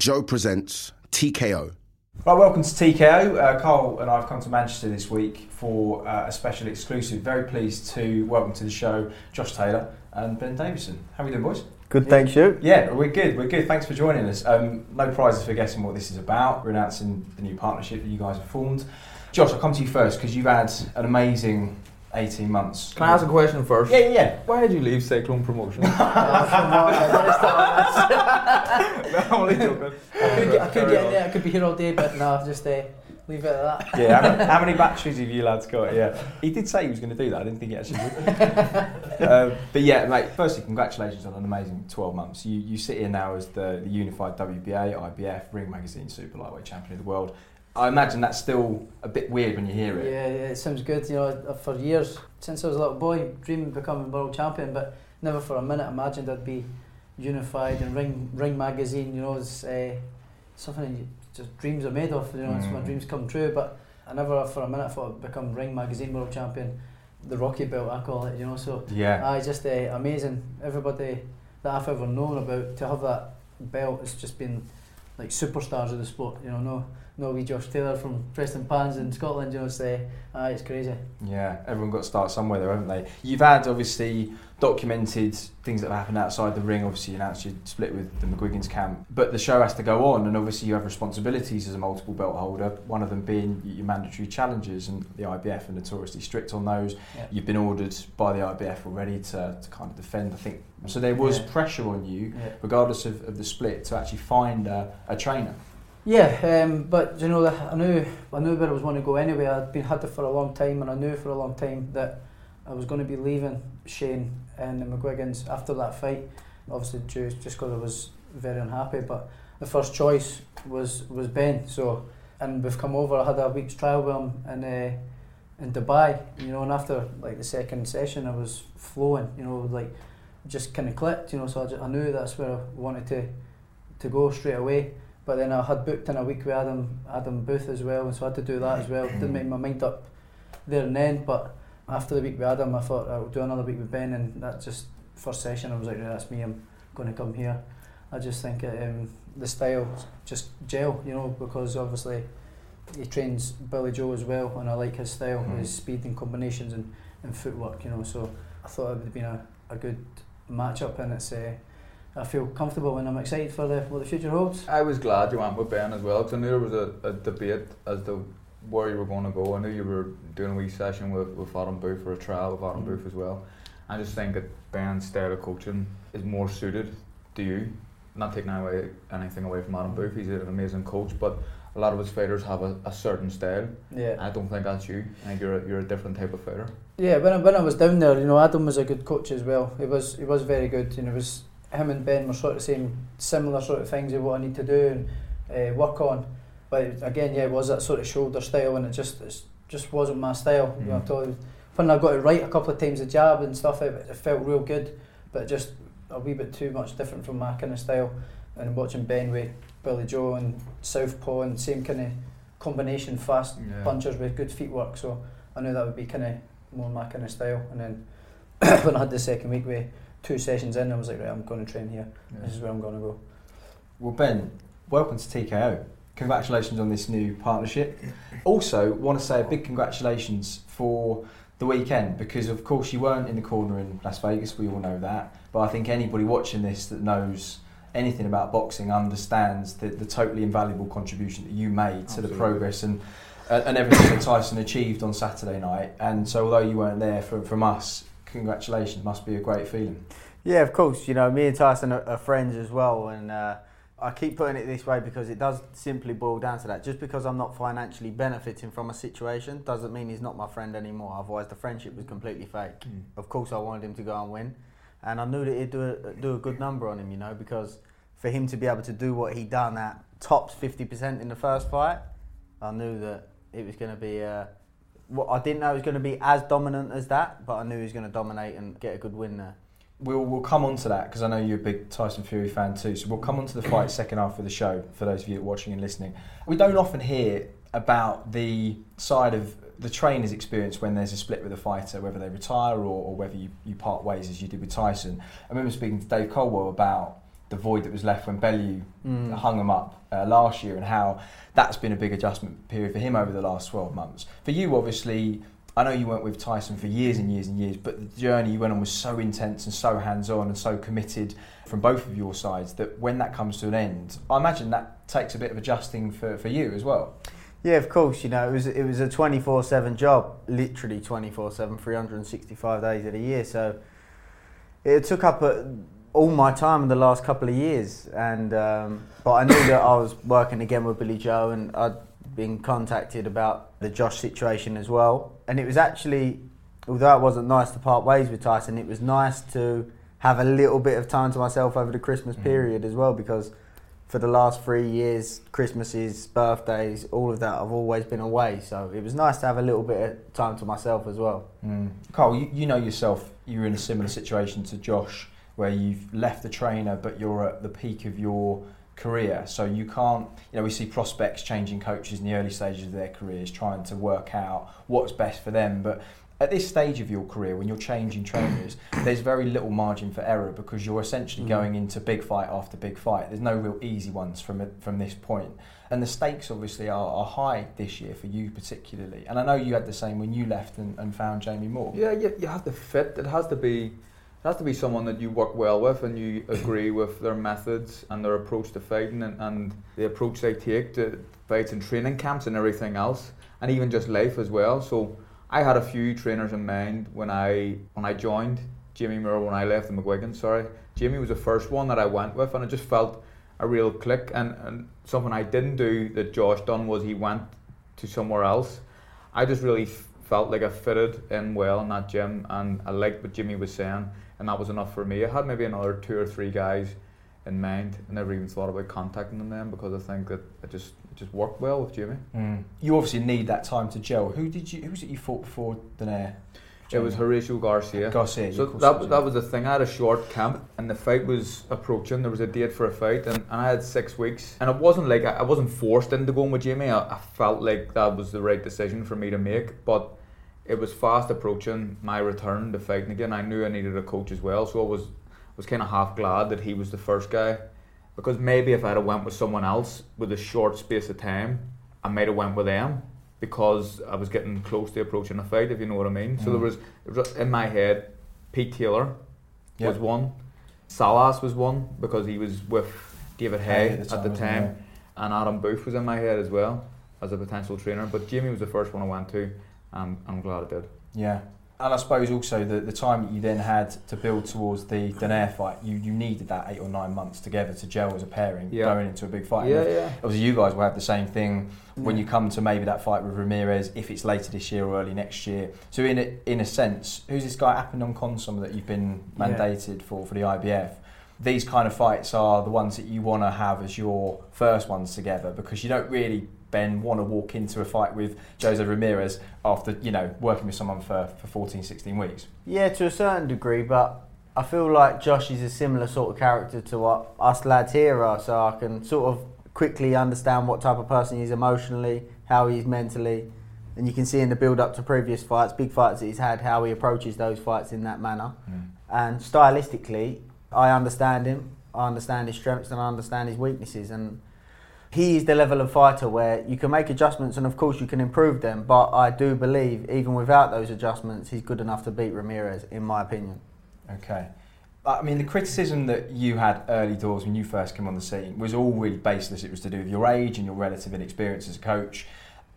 Joe presents TKO. Right, welcome to TKO. Uh, Carl and I have come to Manchester this week for uh, a special exclusive. Very pleased to welcome to the show Josh Taylor and Ben Davison. How are we doing, boys? Good, thanks you. Yeah, we're good. We're good. Thanks for joining us. Um, no prizes for guessing what this is about. We're announcing the new partnership that you guys have formed. Josh, I'll come to you first because you've had an amazing 18 months. Can I ask a question first? Yeah, yeah, yeah. Why did you leave Cyclone Promotion? I just thought I'm only joking. I could, get, I could get in there, I could be here all day, but no, I'll just uh, leave it at that. Yeah, how many, how many batteries have you lads got? Yeah, he did say he was going to do that. I didn't think he actually would. uh, but yeah, mate. Firstly, congratulations on an amazing 12 months. You you sit here now as the, the unified WBA, IBF, Ring Magazine Super Lightweight Champion of the World. I imagine that's still a bit weird when you hear it. Yeah, yeah, it sounds good. You know, uh, for years, since I was a little boy, dreaming of becoming world champion, but never for a minute imagined I'd be unified and Ring Ring magazine. You know, it's uh, something just dreams are made of. You know, it's my Mm. dreams come true. But I never for a minute thought I'd become Ring magazine world champion, the Rocky Belt I call it. You know, so Yeah. I just uh, amazing. Everybody that I've ever known about to have that belt has just been like superstars of the sport. You know, no, no wee Josh Taylor from Prestonpans in Scotland. You know, say, aye, it's crazy. Yeah, everyone got to start somewhere there, haven't they? You've had obviously documented things that have happened outside the ring. Obviously, you announced you split with the McGuigan's camp, but the show has to go on, and obviously you have responsibilities as a multiple belt holder. One of them being your mandatory challenges, and the IBF and the Tourists are notoriously strict on those. Yeah. You've been ordered by the IBF already to, to kind of defend. I think so. There was Yeah. pressure on you, Yeah. regardless of, of the split, to actually find a, a trainer. Yeah, um, but you know, I knew I knew where I was going to go anyway. I'd been had it for a long time, and I knew for a long time that I was going to be leaving Shane and the McGuigans after that fight. Obviously, just because I was very unhappy. But the first choice was was Ben. So, and we've come over. I had a week's trial with him in uh, in Dubai. You know, and after like the second session, I was flowing. You know, like just kind of clicked. You know, so I, ju- I knew that's where I wanted to to go straight away. But then I had booked in a week with Adam Adam Booth as well, and so I had to do that as well. Didn't make my mind up there and then, but after the week with Adam, I thought I'll do another week with Ben, and that just first session I was like, right, that's me. I'm going to come here. I just think um, the style just gel, you know, because obviously he trains Billy Joe as well, and I like his style, Mm. his speed and combinations and, and footwork, you know. So I thought it would have been a, a good matchup, and it's. Uh, I feel comfortable and I'm excited for the what the future holds. I was glad you went with Ben as well because I knew there was a, a debate as to where you were going to go. I knew you were doing a wee session with, with Adam Booth for a trial with Adam Mhm. Booth as well. I just think that Ben's style of coaching is more suited to you. Not taking away anything away from Adam Booth, he's an amazing coach, but a lot of his fighters have a, a certain style. Yeah. I don't think that's you. I think you're a, you're a different type of fighter. Yeah, when I, when I was down there, you know, Adam was a good coach as well. He was he was very good. You know, was him and Ben were sort of saying similar sort of things of what I need to do and uh, work on. But again, yeah, it was that sort of shoulder style, and it just it just wasn't my style. You know, Mm. at all. when I got it right a couple of times, the jab and stuff, it, it felt real good, but just a wee bit too much different from my kind of style. And watching Ben with Billy Joe and Southpaw and same kind of combination, fast Yeah. punchers with good feet work. So I knew that would be kind of more my kind of style. And then when I had the second week with two sessions in, I was like, right, I'm going to train here. This is where I'm going to go. Well, Ben, welcome to TKO. Congratulations on this new partnership. Also, want to say a big congratulations for the weekend because, of course, you weren't in the corner in Las Vegas. We all know that. But I think anybody watching this that knows anything about boxing understands the, the totally invaluable contribution that you made to the progress and uh, and everything that Tyson achieved on Saturday night. And so, although you weren't there from, from us, congratulations. Must be a great feeling. Yeah, of course. You know, me and Tyson are, are friends as well, and uh, I keep putting it this way because it does simply boil down to that. Just because I'm not financially benefiting from a situation doesn't mean he's not my friend anymore. Otherwise, the friendship was completely fake. Of course, I wanted him to go and win, and I knew that he'd do a, do a good number on him. You know, because for him to be able to do what he done at tops 50% in the first fight, I knew that it was going to be. Uh, well, I didn't know it was going to be as dominant as that, but I knew he was going to dominate and get a good win there. We'll, we'll come on to that because I know you're a big Tyson Fury fan too. So we'll come on to the fight second half of the show for those of you watching and listening. We don't often hear about the side of the trainer's experience when there's a split with a fighter, whether they retire or, or whether you, you part ways as you did with Tyson. I remember speaking to Dave Coldwell about the void that was left when Bellew Mm. hung him up uh, last year and how that's been a big adjustment period for him over the last 12 months. For you, obviously, I know you went with Tyson for years and years and years, but the journey you went on was so intense and so hands on and so committed from both of your sides that when that comes to an end, I imagine that takes a bit of adjusting for, for you as well. Yeah, of course. You know, it was it was a twenty four seven job, literally 24/7, 365 days of the year. So it took up a, all my time in the last couple of years, and um, but I knew that I was working again with Billy Joe, and I'd been contacted about the Josh situation as well. And it was actually, although it wasn't nice to part ways with Tyson, it was nice to have a little bit of time to myself over the Christmas Mm. period as well because for the last three years, Christmases, birthdays, all of that, I've always been away. So it was nice to have a little bit of time to myself as well. Mm. Carl, you, you know yourself, you're in a similar situation to Josh, where you've left the trainer, but you're at the peak of your career. So you can't, you know, we see prospects changing coaches in the early stages of their careers, trying to work out what's best for them. But at this stage of your career, when you're changing trainers, there's very little margin for error because you're essentially Mm. going into big fight after big fight. There's no real easy ones from from this point. And the stakes obviously are, are high this year for you particularly. And I know you had the same when you left and, and found Jamie Moore. Yeah, you, you have to fit. It has to be. It has to be someone that you work well with and you agree with their methods and their approach to fighting and, and the approach they take to fights and training camps and everything else, and even just life as well. So I had a few trainers in mind when I when I joined Jamie Moore when I left the McGuigan. Sorry, Jamie was the first one that I went with, and I just felt a real click. And, and something I didn't do that Josh done was he went to somewhere else. I just really felt like I fitted in well in that gym, and I liked what Jimmy was saying, and that was enough for me. I had maybe another two or three guys in mind. I never even thought about contacting them then because I think that it just it just worked well with Jimmy. Mm. You obviously need that time to gel. Who did you? Who was it you fought before Donaire? It was Horacio Garcia. Garcia. So of course it that, was, that was the thing. I had a short camp, and the fight was approaching. There was a date for a fight, and, and I had six weeks. And it wasn't like I, I wasn't forced into going with Jimmy. I, I felt like that was the right decision for me to make. But it was fast approaching my return to fighting again. I knew I needed a coach as well, so I was was kind of half glad that he was the first guy, because maybe if I'd have went with someone else with a short space of time, I might have went with them because I was getting close to approaching a fight, if you know what I mean. So Mm. there was, in my head, Pete Taylor was one, Salas was one because he was with David Haye at the time, and Adam Booth was in my head as well as a potential trainer. But Jamie was the first one I went to, and I'm glad I did. Yeah. And I suppose also the, the time that you then had to build towards the Donaire fight, you, you needed that eight or nine months together to gel as a pairing Yeah. going into a big fight. yeah, And yeah. Obviously, you guys will have the same thing when you come to maybe that fight with Ramirez, if it's later this year or early next year. So, in a, in a sense, who's this guy, Apinun Khongsong, that you've been Yeah. mandated for for the IBF? These kind of fights are the ones that you want to have as your first ones together because you don't really, Ben, want to walk into a fight with Jose Ramirez after, you know, working with someone for, for 14, 16 weeks. Yeah, to a certain degree, but I feel like Josh is a similar sort of character to what us lads here are, so I can sort of quickly understand what type of person he is emotionally, how he is mentally, and you can see in the build up to previous fights, big fights that he's had, how he approaches those fights in that manner. Hmm. And stylistically, I understand him, I understand his strengths, and I understand his weaknesses, and he is the level of fighter where you can make adjustments and of course you can improve them but I do believe even without those adjustments he's good enough to beat Ramirez in my opinion Okay. I mean, the criticism that you had early doors when you first came on the scene was all really baseless. It was to do with your age and your relative inexperience as a coach.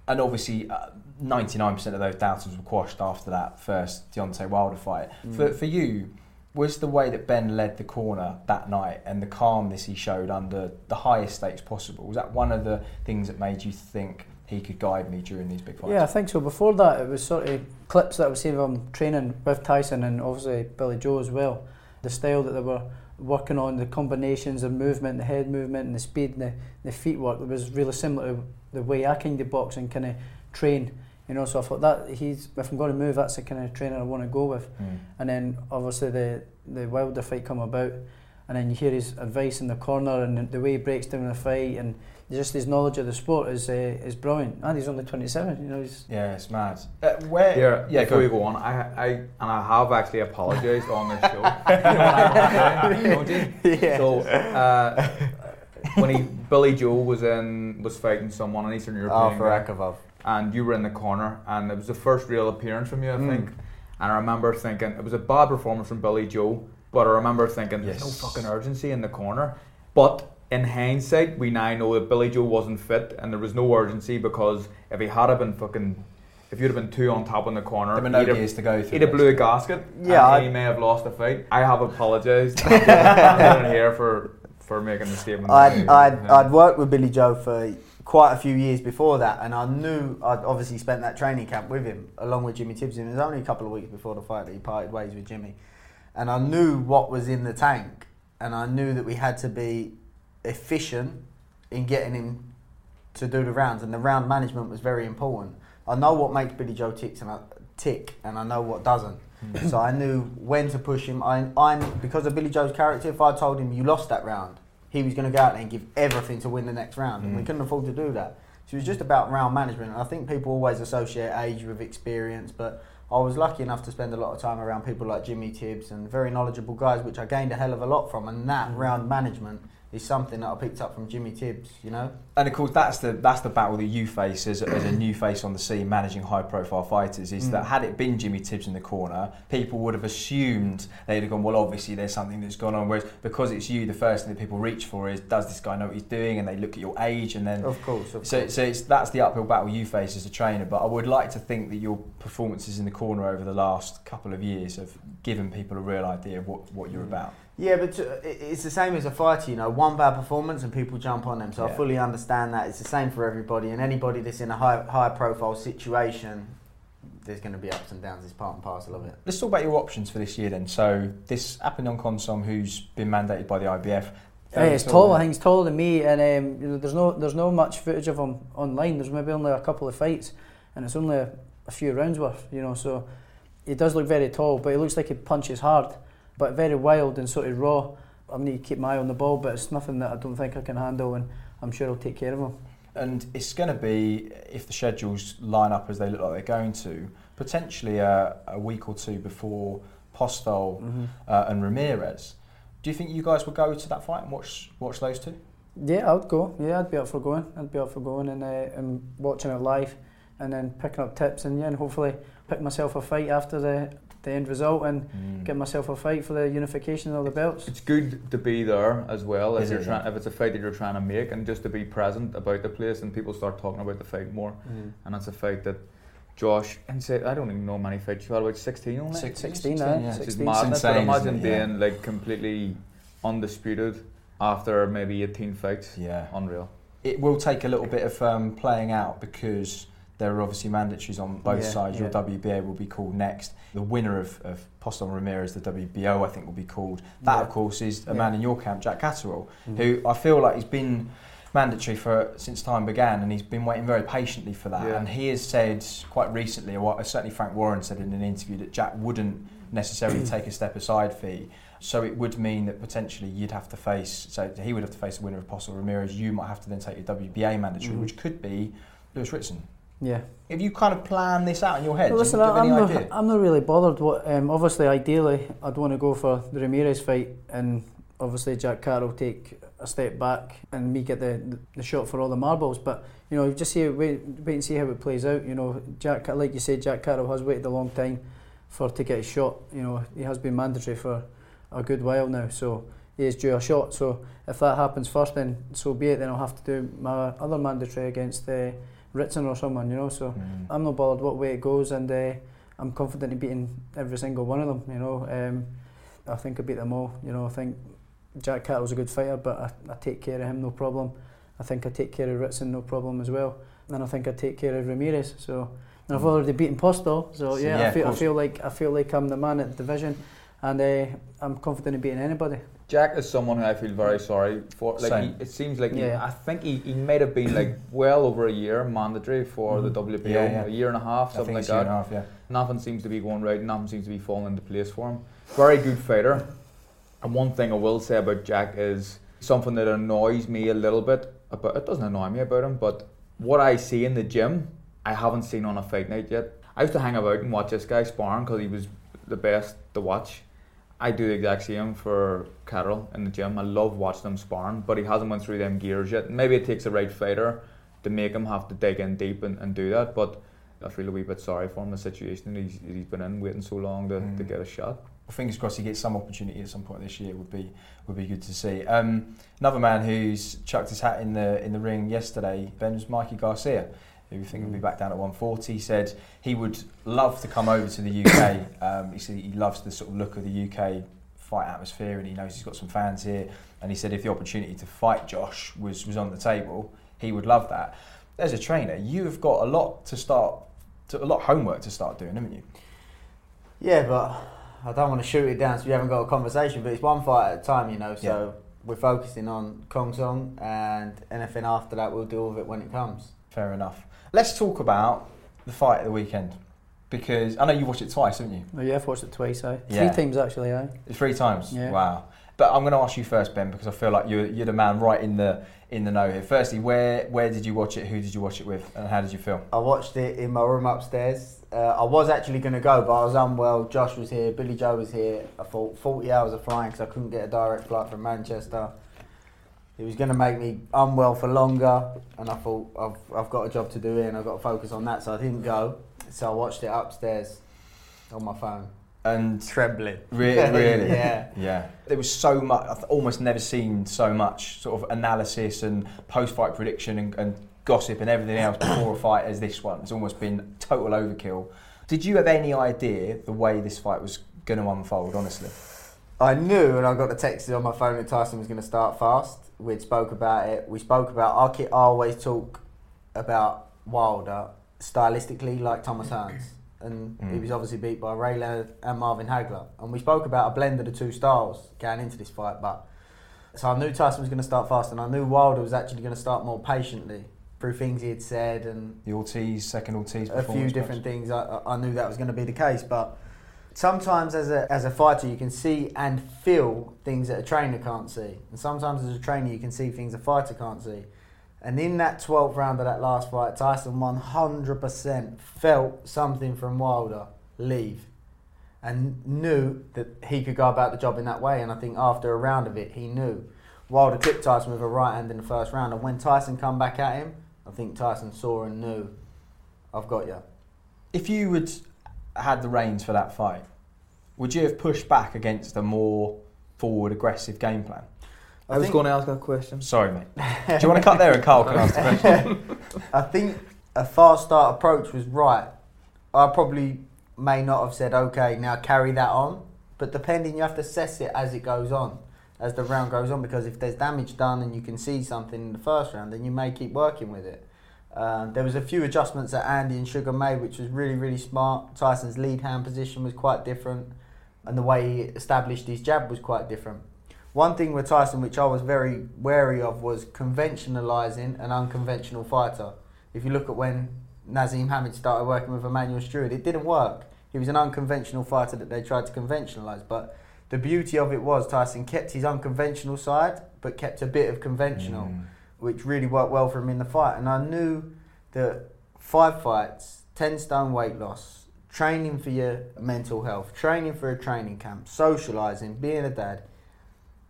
And obviously, uh, 99% of those doubters were quashed after that first Deontay Wilder fight. For, for you, was the way that Ben led the corner that night and the calmness he showed under the highest stakes possible, was that one of the things that made you think he could guide me during these big fights? Yeah, I think so. Before that, it was sort of clips that I was seeing of him training with Tyson and obviously Billy Joe as well. The style that they were working on, the combinations, the movement, the head movement and the speed and the, the feet work, it was really similar to the way I kind of box and kind of train You know, so I thought that he's if I'm going to move, that's the kind of trainer I want to go with. Mm. And then obviously the the Wilder fight come about. and then you hear his advice in the corner and the way he breaks down the fight and just his knowledge of the sport is uh, is brilliant. And he's only 27. You know, he's Yeah, it's mad. Uh, where? Yeah, yeah. before Go. we go on, I, I and I have actually apologised on this show. You know what I want to say, don't you? Yeah. So uh, when he Billy Joe was in was fighting someone in Eastern Oh, European for guy, Akavov. And you were in the corner, and it was the first real appearance from you, I Mm. think. And I remember thinking it was a bad performance from Billy Joe, but I remember thinking there's no fucking urgency in the corner. But in hindsight, we now know that Billy Joe wasn't fit, and there was no urgency because if he had have been fucking, if you'd have been two on top in the corner, There were no he'd have- to go through. He'd have blew a gasket. Yeah, and he may have lost the fight. I have apologised. I'm here for for making the statement. I'd, I'd, Yeah. I'd worked with Billy Joe for quite a few years before that, and I knew I'd obviously spent that training camp with him along with Jimmy Tibbs. And it was only a couple of weeks before the fight that he parted ways with Jimmy, and I knew what was in the tank, and I knew that we had to be efficient in getting him to do the rounds, and the round management was very important. I know what makes Billy Joe tick, and I, tick, and I know what doesn't. Hmm. so I knew when to push him. I, I because of Billy Joe's character, if I told him you lost that round, he was going to go out there and give everything to win the next round, and we Mm. couldn't afford to do that. So it was just about round management. And I think people always associate age with experience, but I was lucky enough to spend a lot of time around people like Jimmy Tibbs and very knowledgeable guys, which I gained a hell of a lot from. And that Mm. round management is something that I picked up from Jimmy Tibbs. You know. And of course, that's the that's the battle that you face as, a- as a new face on the scene, managing high-profile fighters. Is Mm. that had it been Jimmy Tibbs in the corner, people would have assumed they'd have gone, well, obviously there's something that's gone on. Whereas because it's you, the first thing that people reach for is, does this guy know what he's doing? And they look at your age, and then Of course. Of so, course. so it's, that's the uphill battle you face as a trainer. But I would like to think that your performances in the corner over the last couple of years have given people a real idea of what, what you're Mm. about. Yeah, but uh, it's the same as a fighter, you know. One bad performance and people jump on them. So I fully understand that. It's the same for everybody, and anybody that's in a high high profile situation, there's going to be ups and downs. It's part and parcel of it. Let's talk about your options for this year then. So this Apinun Khongsong, who's been mandated by the IBF. Yeah, he's tall. I think he's taller than me, and um, you know, there's no there's no much footage of him online. There's maybe only a couple of fights, and it's only a, a few rounds worth. You know, so he does look very tall, but he looks like he punches hard, but very wild and sort of raw. I need to keep my eye on the ball, but it's nothing that I don't think I can handle, and I'm sure I'll take care of him. And it's going to be, if the schedules line up as they look like they're going to, potentially a, a week or two before Postol mm-hmm. uh, and Ramirez. Do you think you guys will go to that fight and watch watch those two? Yeah, I'd go. Yeah, I'd be up for going. I'd be up for going and uh, and watching it live, and then picking up tips and yeah, and hopefully pick myself a fight after the the end result and Mm. get myself a fight for the unification of all the belts. It's good to be there as well if you're it, trying if it's a fight that you're trying to make and just to be present about the place and people start talking about the fight more. And that's a fight that Josh and said I don't even know many fights you had about sixteen only. Six- 16, 16, aye. yeah. Which is 16. madness. But insane, imagine isn't? Yeah. being like completely undisputed after maybe eighteen fights. Yeah. Unreal. It will take a little bit of um, playing out because there are obviously mandatories on both Yeah, sides. Your yeah. WBA will be called next. The winner of, of Postol and Ramirez, the WBO, I think, will be called. That, Yeah. of course, is a man in your camp, Jack Catterall, Mhm. who I feel like he's been mandatory for since time began, and he's been waiting very patiently for that. And he has said quite recently, or certainly Frank Warren said in an interview, that Jack wouldn't necessarily take a step aside fee. So it would mean that potentially you'd have to face, so he would have to face the winner of Postol Ramirez. You might have to then take your WBA mandatory, Mhm. which could be Lewis Ritson. Yeah. Have you kind of planned this out in your head? Well, Do listen, you I'm any not, idea? I'm not really bothered. What um, obviously, ideally, I'd want to go for the Ramirez fight, and obviously Jack Catterall take a step back, and me get the the shot for all the marbles. But you know, just see wait wait and see how it plays out. You know, Jack, like you said, Jack Catterall has waited a long time for to get his shot. You know, he has been mandatory for a good while now, so he is due a shot. So if that happens first, then so be it. Then I'll have to do my other mandatory against uh, Ritson or someone, you know. So mm. I'm not bothered what way it goes, and uh, I'm confident in beating every single one of them, you know. Um, I think I beat them all, you know. I think Jack Cattle's a good fighter, but I, I take care of him, no problem. I think I take care of Ritson, no problem as well. And I think I take care of Ramirez. So and I've mm. already beaten Postal, so yeah, yeah I, feel, I feel like I feel like I'm the man at the division, and uh, I'm confident in beating anybody. Jack is someone who I feel very sorry for. Like Same. he, it seems like he, Yeah. I think he, he might have been like well over a year mandatory for the Mhm. WBO, Yeah, yeah. a year and a half, I something think like it's a year and a that. half, yeah. Nothing seems to be going right. Nothing seems to be falling into place for him. Very good fighter. And one thing I will say about Jack is something that annoys me a little bit. About it doesn't annoy me about him, but what I see in the gym, I haven't seen on a fight night yet. I used to hang about and watch this guy sparring because he was the best to watch. I do the exact same for Catterall in the gym. I love watching him sparring, but he hasn't went through them gears yet. Maybe it takes the right fighter to make him have to dig in deep and, and do that, but I feel a wee bit sorry for him, the situation he's, he's been in, waiting so long to, Mm. to get a shot. Well, fingers crossed he gets some opportunity at some point this year would be would be good to see. Um, another man who's chucked his hat in the in the ring yesterday, Ben was Mikey Garcia, who we think will be back down at 140. Said he would love to come over to the UK. um, he said he loves the sort of look of the UK fight atmosphere, and he knows he's got some fans here. And he said if the opportunity to fight Josh was was on the table, he would love that. As a trainer, you have got a lot to start, to, a lot of homework to start doing, haven't you? Yeah, but I don't want to shoot it down so we haven't got a conversation. But it's one fight at a time, you know. So we're focusing on Khongsong, and anything after that, we'll deal with it when it comes. Fair enough. Let's talk about the fight at the weekend because I know you watched it twice, haven't you? Oh, yeah, I've watched it twice, aye. Yeah. Three times actually, aye. Three times. Yeah. Wow. But I'm going to ask you first, Ben, because I feel like you're, you're the man right in the in the know here. Firstly, where where did you watch it? Who did you watch it with? And how did you feel? I watched it in my room upstairs. Uh, I was actually going to go, but I was unwell. Josh was here, Billy Joe was here. I thought 40 hours of flying because I couldn't get a direct flight from Manchester. It was going to make me unwell for longer, and I thought I've, I've got a job to do here and I've got to focus on that, so I didn't go. So I watched it upstairs on my phone. And Trembling. really, really, yeah. yeah. There was so much. I've almost never seen so much sort of analysis and post-fight prediction and, and gossip and everything else before a fight as this one. It's almost been total overkill. Did you have any idea the way this fight was going to unfold? Honestly, I knew, and I got the text on my phone that Tyson was going to start fast. We'd spoke about it. We spoke about. I ke- I always talk about Wilder stylistically like Thomas Hearns, and he Mm. was obviously beat by Ray Leonard and Marvin Hagler. And we spoke about a blend of the two styles going into this fight. But so I knew Tyson was going to start fast, and I knew Wilder was actually going to start more patiently through things he had said and the Ortiz second Ortiz a few different perhaps? things. I, I- I knew that was going to be the case, but sometimes as a as a fighter, you can see and feel things that a trainer can't see, and sometimes as a trainer, you can see things a fighter can't see. And in that 12th round of that last fight, Tyson 100% felt something from Wilder leave and knew that he could go about the job in that way. And I think after a round of it, he knew. Wilder clipped Tyson with a right hand in the first round, and when Tyson come back at him, I think Tyson saw and knew, I've got you. If you would had the reins for that fight, would you have pushed back against a more forward, aggressive game plan? I, was going to ask that question. Sorry, mate. Do you want to cut there and Carl can ask the question? I think a fast start approach was right. I probably may not have said, okay, now carry that on. But depending, you have to assess it as it goes on, as the round goes on, because if there's damage done and you can see something in the first round, then you may keep working with it. Um, there was a few adjustments that Andy and Sugar made, which was really, really smart. Tyson's lead hand position was quite different, and the way he established his jab was quite different. One thing with Tyson, which I was very wary of, was conventionalising an unconventional fighter. If you look at when Naseem Hamed started working with Emanuel Steward, it didn't work. He was an unconventional fighter that they tried to conventionalise. But the beauty of it was Tyson kept his unconventional side, but kept a bit of conventional, Mm. Which really worked well for him in the fight. And I knew that five fights, 10 stone weight loss, training for your mental health, training for a training camp, socialising, being a dad,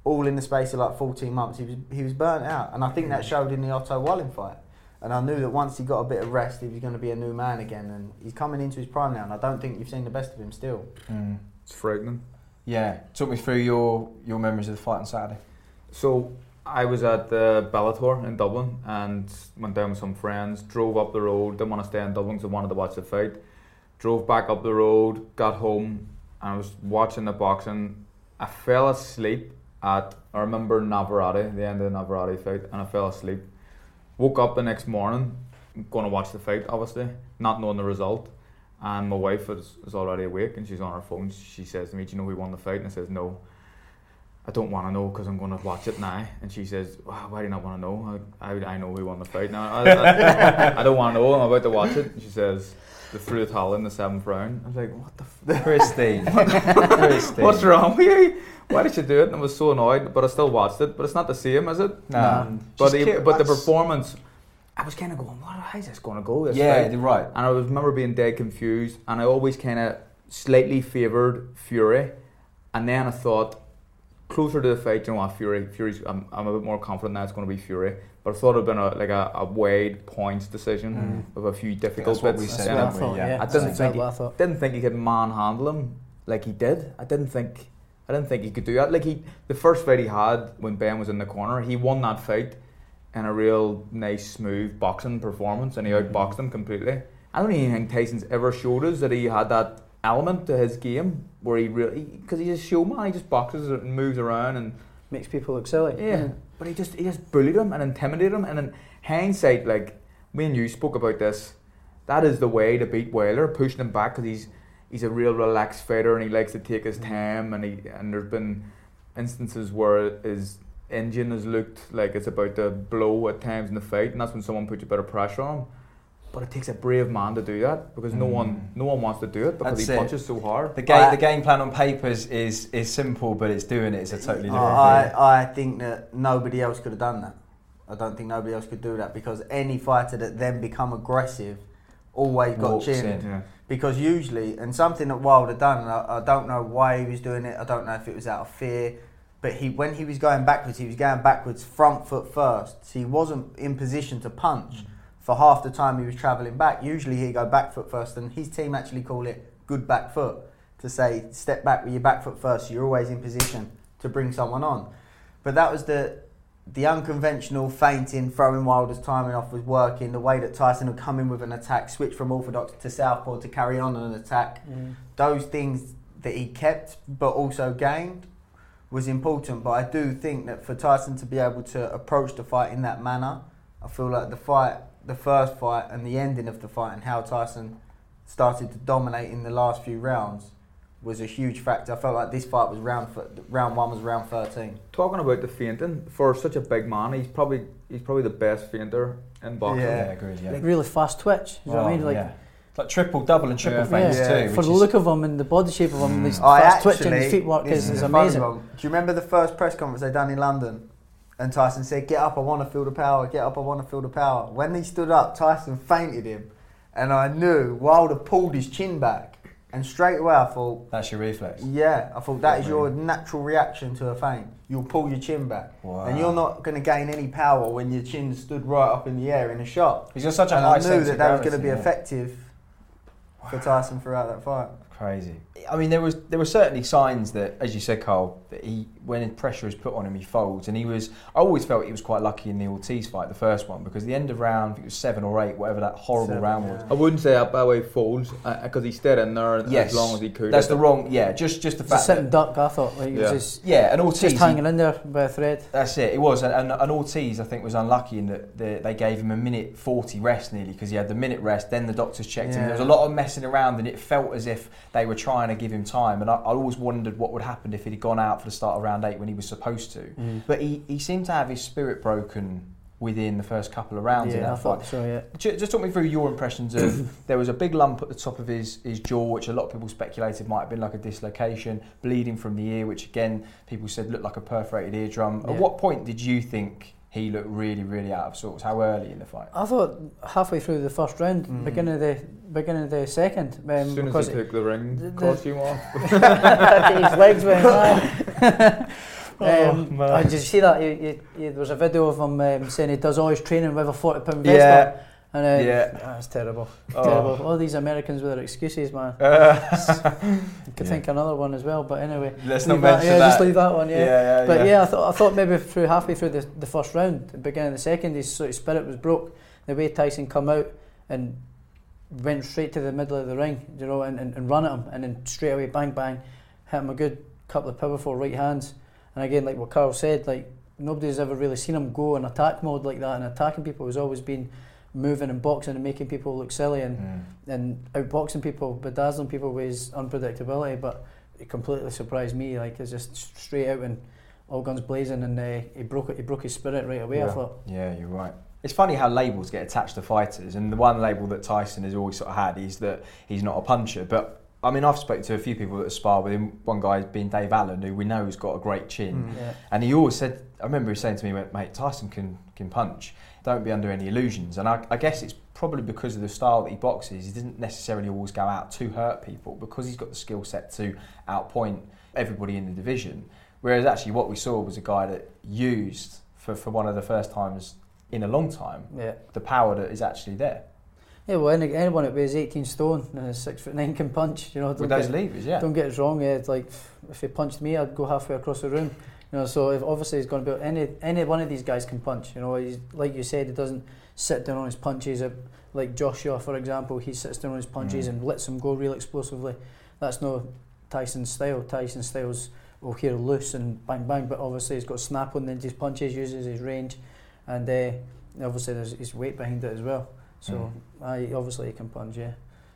all in the space of like 14 months, he was, he was burnt out. And I think that showed in the Otto Wallin fight. And I knew that once he got a bit of rest, he was going to be a new man again. And he's coming into his prime now, and I don't think you've seen the best of him still. Mm. It's frightening. Yeah. Talk me through your, your memories of the fight on Saturday. So I was at the Bellator in Dublin and went down with some friends. Drove up the road. Didn't want to stay in Dublin because I wanted to watch the fight. Drove back up the road. Got home and I was watching the boxing. I fell asleep at I remember Navarrete, the end of the Navarrete fight, and I fell asleep. Woke up the next morning, going to watch the fight, obviously, not knowing the result. And my wife is, is already awake and she's on her phone. She says to me, Do you know who won the fight? And I says, No. I don't want to know because I'm going to watch it now. And she says, "Why why do you not want to know? I, I, I know who won the fight now. I, I, I don't want to know. I'm about to watch it." And she says, "The threw the towel in the seventh round." I was like, "What the? F- Christine. Christine. what's wrong with you? Why did you do it?" And I was so annoyed, but I still watched it. But it's not the same, is it? Nah. But Just the, keep- but the performance, I was kind of going, "What? How's this going to go?" This Yeah, fight?" right. And I was remember being dead confused, and I always kind of slightly favoured Fury, and then I thought closer to the fight, you know what, Fury, Fury's. I'm, I'm a bit more confident that it's going to be Fury, but I thought it'd been a like a, a weighed points decision with a few difficult Mm. what bits. we said, in what I didn't thought, Yeah. yeah. I didn't think what I thought. Didn't think he could manhandle him like he did. I didn't think. I didn't think he could do that. Like he, the first fight he had when Ben was in the corner, he won that fight in a real nice, smooth boxing performance, and he Mm-hmm. outboxed him completely. I don't even think Tyson's ever showed us that he had that element to his game where he really, because he's a showman. He just boxes and moves around and Makes people look silly. yeah, but he just he just bullied him and intimidated him. And in hindsight, like me and you spoke about this, that is the way to beat Whaler, pushing him back because he's he's a real relaxed fighter and he likes to take his mm-hmm. time. And he and there's been instances where his engine has looked like it's about to blow at times in the fight, and that's when someone puts a bit of pressure on him. But it takes a brave man to do that because no one Mm. no one wants to do it because That's he it. punches so hard. The game, I- the game plan on paper is is simple, but it's doing it is a totally different I, thing. I think that nobody else could have done that. I don't think nobody else could do that because any fighter that then become aggressive always got Walks chinned. in. Yeah. Because usually, and something that Wilder done, and I, I don't know why he was doing it. I don't know if it was out of fear, but he when he was going backwards, he was going backwards front foot first. So he wasn't in position to punch for half the time he was travelling back. Usually he'd go back foot first, and his team actually call it good back foot to say step back with your back foot first. So you're always in position to bring someone on. But that was the the unconventional feinting, throwing Wilder's timing off was working. The way that Tyson would come in with an attack, switch from orthodox to southpaw to carry on an attack. Mm. Those things that he kept but also gained was important. But I do think that for Tyson to be able to approach the fight in that manner, I feel like the fight, the first fight, and the ending of the fight, and how Tyson started to dominate in the last few rounds was a huge factor. I felt like this fight was round f- round one was round thirteen. Talking about the feinting for such a big man, he's probably he's probably the best feinter in boxing. Yeah. Yeah, agreed. Yeah. Really fast twitch. You know what I mean? Like, yeah. Like triple, double, and triple Yeah. feints Yeah. too. for the look of him and the body shape of him, Mm. his I fast twitch and actually- his feet work is, is amazing. Do you remember the first press conference they done in London? And Tyson said, "Get up, I want to feel the power. Get up, I want to feel the power." When he stood up, Tyson fainted him, and I knew Wilder pulled his chin back, and straight away I thought, That's your reflex. "Yeah, I thought that is your natural reaction to a feint. You'll pull your chin back, Wow. and you're not going to gain any power when your chin stood right up in the air in a shot." He's got such a And high I knew that that was going to be yeah. effective for Tyson throughout that fight. Crazy. I mean, there was there were certainly signs that, as you said, Carl, that he when pressure is put on him, he folds. And he was. I always felt he was quite lucky in the Ortiz fight, the first one, because the end of round, I think it was seven or eight, whatever that horrible Seven, round yeah. was. I wouldn't say that by the way folds uh, because he stayed in there Yes, as long as he could. That's the wrong. Yeah, just just the It's a fact. sitting That, duck, I thought. Like, Yeah. just, yeah, and Ortiz. just he- hanging in there by a thread. That's it. It was, and, and, and Ortiz, I think, was unlucky in that the, they gave him a minute forty rest nearly because he had the minute rest. Then the doctors checked him. There was a lot of messing around, and it felt as if they were trying to give him time. And I, I always wondered what would happen if he'd gone out for the start of round eight when he was supposed to. Mm. But he, he seemed to have his spirit broken within the first couple of rounds in Yeah, I fight. thought so, yeah. Ju- Just talk me through your impressions of there was a big lump at the top of his, his jaw, which a lot of people speculated might have been like a dislocation, bleeding from the ear, which again people said looked like a perforated eardrum. At what point did you think he looked really, really out of sorts. How early in the fight? I thought halfway through the first round, mm. beginning of the beginning of the second. Um, as soon as he took the ring, the, caught you off. his legs went high. Oh, um, oh, did you see that? You, you, you, there was a video of him um, saying he does all his training with a 40 pound vest yeah. And, uh, Yeah. That's terrible. Oh. Terrible. All these Americans with their excuses, man. You could Yeah. think another one as well, but anyway. let's not Leave that, yeah, that. just leave that one, yeah. yeah, But yeah, I thought I thought maybe through halfway through the, the first round, the beginning of the second, his sort of spirit was broke. The way Tyson come out and went straight to the middle of the ring, you know, and, and, and run at him, and then straight away bang bang, hit him a good couple of powerful right hands. And again, like what Carl said, like nobody's ever really seen him go in attack mode like that, and attacking people has always been moving and boxing and making people look silly and Mm. and outboxing people, bedazzling people with his unpredictability. But it completely surprised me. Like it's just straight out and all guns blazing, and uh, he broke it. He broke his spirit right away. I Yeah. thought, Yeah, you're right. It's funny how labels get attached to fighters, and the one label that Tyson has always sort of had is that he's not a puncher. But I mean, I've spoken to a few people that spar with him. One guy being Dave Allen, who we know has got a great chin, Mm. yeah, and he always said, I remember he saying to me, he went, "Mate, Tyson can can punch. Don't be under any illusions." And I, I guess it's probably because of the style that he boxes. He doesn't necessarily always go out to hurt people because he's got the skill set to outpoint everybody in the division. Whereas actually, what we saw was a guy that used for, for one of the first times in a long time yeah. the power that is actually there Yeah, well, any, anyone that weighs 18 stone and is six foot nine can punch. You know, don't with those get, levers. Yeah, don't get us wrong. Yeah, it's like if he punched me, I'd go halfway across the room. You know, so if obviously he's going to be any any one of these guys can punch. You know, he's like you said, he doesn't sit down on his punches. Uh, Like Joshua, for example, he sits down on his punches Mm. and lets them go real explosively. That's no Tyson's style. Tyson's style's well here loose and bang bang, but obviously he's got snap on Then his punches, uses his range, and uh, obviously there's his weight behind it as well. So aye, obviously he can punch. Yeah,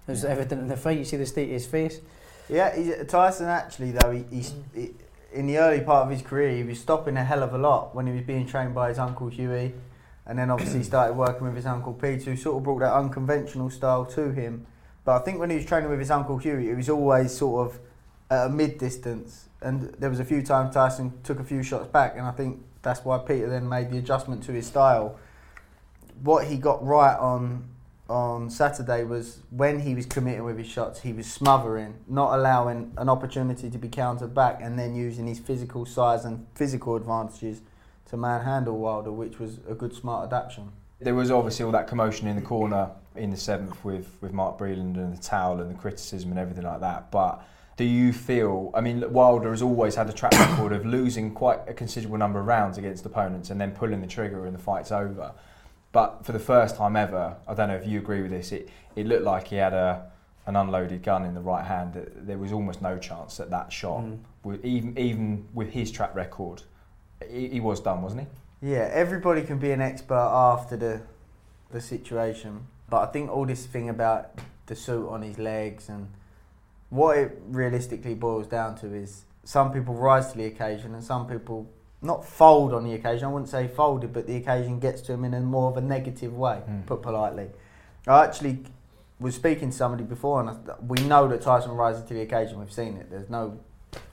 it's Yeah. evident in the fight. You see the state of his face. Yeah, he's, Tyson actually though he, he's he, in the early part of his career he was stopping a hell of a lot when he was being trained by his uncle Hughie, and then obviously started working with his uncle Pete, who sort of brought that unconventional style to him. But I think when he was training with his uncle Hughie, it was always sort of at a mid distance, and there was a few times Tyson took a few shots back, and I think that's why Peter then made the adjustment to his style. What he got right on on Saturday was when he was committing with his shots, he was smothering, not allowing an opportunity to be countered back, and then using his physical size and physical advantages to manhandle Wilder, which was a good smart adaptation. There was obviously all that commotion in the corner in the seventh with, with Mark Breland and the towel and the criticism and everything like that. But do you feel? I mean, Wilder has always had a track record of losing quite a considerable number of rounds against opponents and then pulling the trigger and the fight's over. But for the first time ever, I don't know if you agree with this. It it looked like he had a an unloaded gun in the right hand. There was almost no chance that that shot, Mm. would, even even with his track record, he, he was done, wasn't he? Yeah, everybody can be an expert after the the situation, but I think all this thing about the suit on his legs and what it realistically boils down to is some people rise to the occasion and some people not fold on the occasion. I wouldn't say folded, but the occasion gets to him in a more of a negative way, Mm. put politely. I actually was speaking to somebody before, and I, we know that Tyson rises to the occasion. We've seen it. There's no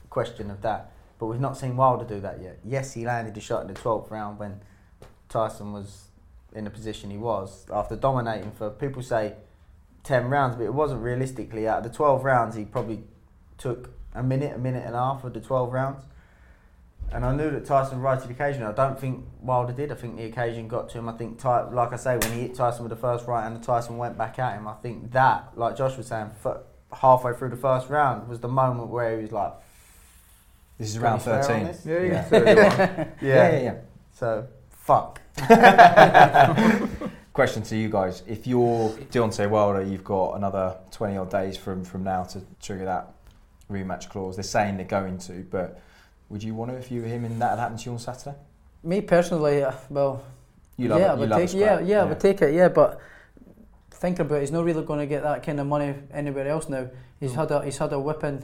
question of that. But we've not seen Wilder do that yet. Yes, he landed a shot in the 12th round when Tyson was in the position he was after dominating for people say 10 rounds, but it wasn't realistically. Out of the 12 rounds, he probably took a minute, a minute and a half of the 12 rounds. And I knew that Tyson rose to the occasion. I don't think Wilder did. I think the occasion got to him. I think, Ty, like I say, when he hit Tyson with the first right and Tyson went back at him, I think that, like Josh was saying, f- halfway through the first round was the moment where he was like, This is Can round we thirteen. this? Yeah, Yeah. can say what you want. yeah, yeah. yeah. So, fuck. Question to you guys: If you're Deontay Wilder, you've got another twenty odd days from from now to trigger that rematch clause. They're saying they're going to, but would you want to if you were him and that had happened to you on Saturday? Me personally, uh, well, You love yeah, it. I You would love a take, yeah, scrap. yeah, I would take it, yeah, but think about it, he's not really going to get that kind of money anywhere else now. He's Mm. had a he's had a whipping,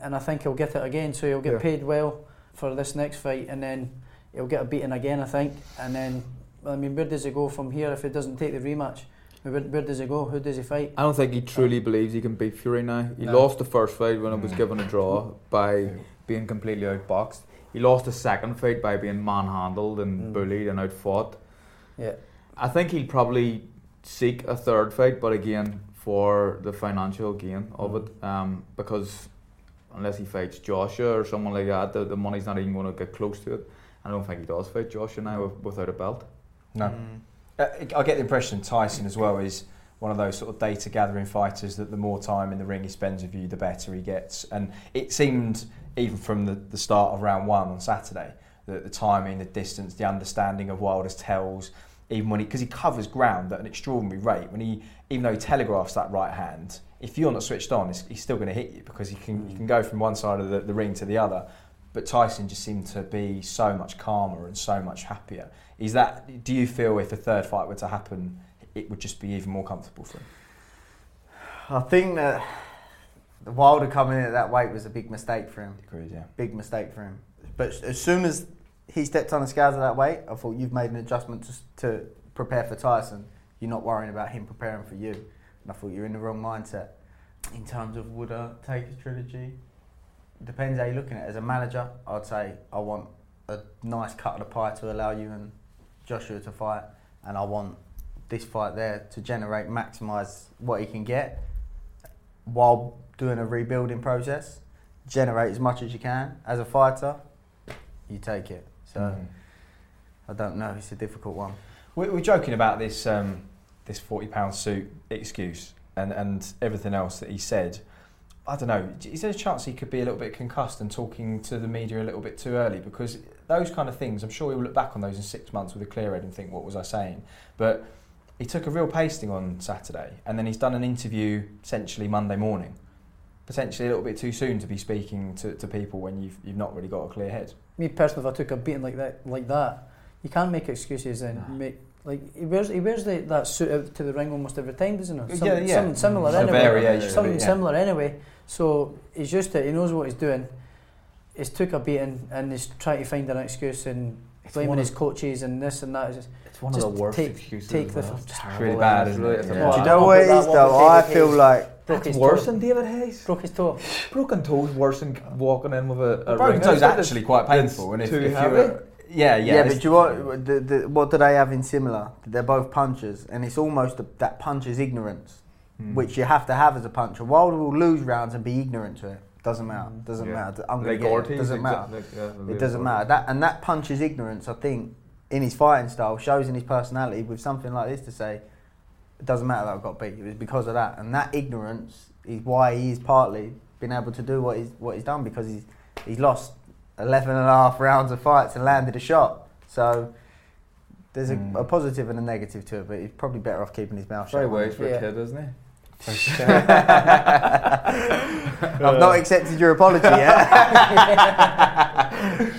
and I think he'll get it again. So he'll get Yeah. paid well for this next fight, and then he'll get a beating again, I think. And then, well, I mean, where does he go from here if he doesn't take the rematch? Where, where does he go? Who does he fight? I don't think he truly believes he can beat Fury now. He No. lost the first fight when it was Mm. given a draw by being completely outboxed. He lost the second fight by being manhandled and Mm. bullied and outfought. Yeah, I think he'll probably seek a third fight, but again for the financial gain of Mm. it, um, because unless he fights Joshua or someone like that, the, the money's not even going to get close to it. I don't think he does fight Joshua now without a belt. No. Mm. Uh, I get the impression Tyson as well is one of those sort of data gathering fighters that the more time in the ring he spends with you, the better he gets. And it seemed, even from the, the start of round one on Saturday, that the timing, the distance, the understanding of Wilder's tells, even when he, because he covers ground at an extraordinary rate, when he, even though he telegraphs that right hand, if you're not switched on, he's, he's still going to hit you because he can, you can mm. go from one side of the, the ring to the other. But Tyson just seemed to be so much calmer and so much happier. Is that? Do you feel if a third fight were to happen, it would just be even more comfortable for him? I think that the Wilder coming in at that weight was a big mistake for him. Agreed. Yeah. Big mistake for him. But as soon as he stepped on the scales at that weight, I thought you've made an adjustment to, to prepare for Tyson. You're not worrying about him preparing for you. And I thought you're in the wrong mindset. In terms of would I take a trilogy? Depends how you're looking at it. As a manager, I'd say I want a nice cut of the pie to allow you and Joshua to fight, and I want this fight there to generate, maximise what he can get while doing a rebuilding process. Generate as much as you can. As a fighter, you take it. So Mm. I don't know. It's a difficult one. We we're joking about this um, this forty pound suit excuse and, and everything else that he said. I don't know. Is there a chance he could be a little bit concussed and talking to the media a little bit too early? Because those kind of things, I'm sure he'll look back on those in six months with a clear head and think, "What was I saying?" But he took a real pasting on Saturday, and then he's done an interview essentially Monday morning. Potentially a little bit too soon to be speaking to, to people when you've you've not really got a clear head. Me personally, if I took a beating like that, like that, you can't make excuses and make like he wears he wears the, that suit out to the ring almost every time, doesn't he? Some- Yeah, yeah. Something similar mm-hmm. Some anyway. variation Something yeah. similar anyway. So he's used to it. He knows what he's doing. He's took a beating and he's trying to find an excuse and blaming one of- his coaches and this and that. It's just, It's one Just of the worst take- excuses. take as the- well. it's It's really bad, isn't really- it? Yeah. Do bad- you know put what it that is one though? with I feel Haye's. like broke his That's worse toe. than David Haye's. Broke his toe. Broken toes worse than walking in with a, a Broken ring. toe's actually quite that's painful, and if, too if heavy. you're yeah, yeah, Yeah, but do you what? The, the, what do they have in similar? They're both punchers, and it's almost a, that puncher's ignorance, Hmm. which you have to have as a puncher. Wilder will lose rounds and be ignorant to it. Doesn't matter. Doesn't Yeah. matter. I'm gonna get it. Doesn't exa- matter. like, yeah, It doesn't matter. That and that punches ignorance, I think, in his fighting style, shows in his personality. With something like this to say, it doesn't matter that I got beat. It was because of that, and that ignorance is why he's partly been able to do what he's what he's done because he's he's lost 11 and a half rounds of fights and landed a shot. So there's a, Mm. a positive and a negative to it, but he's probably better off keeping his mouth shut. Very wise for Yeah. a kid, isn't he? I've not accepted your apology yet.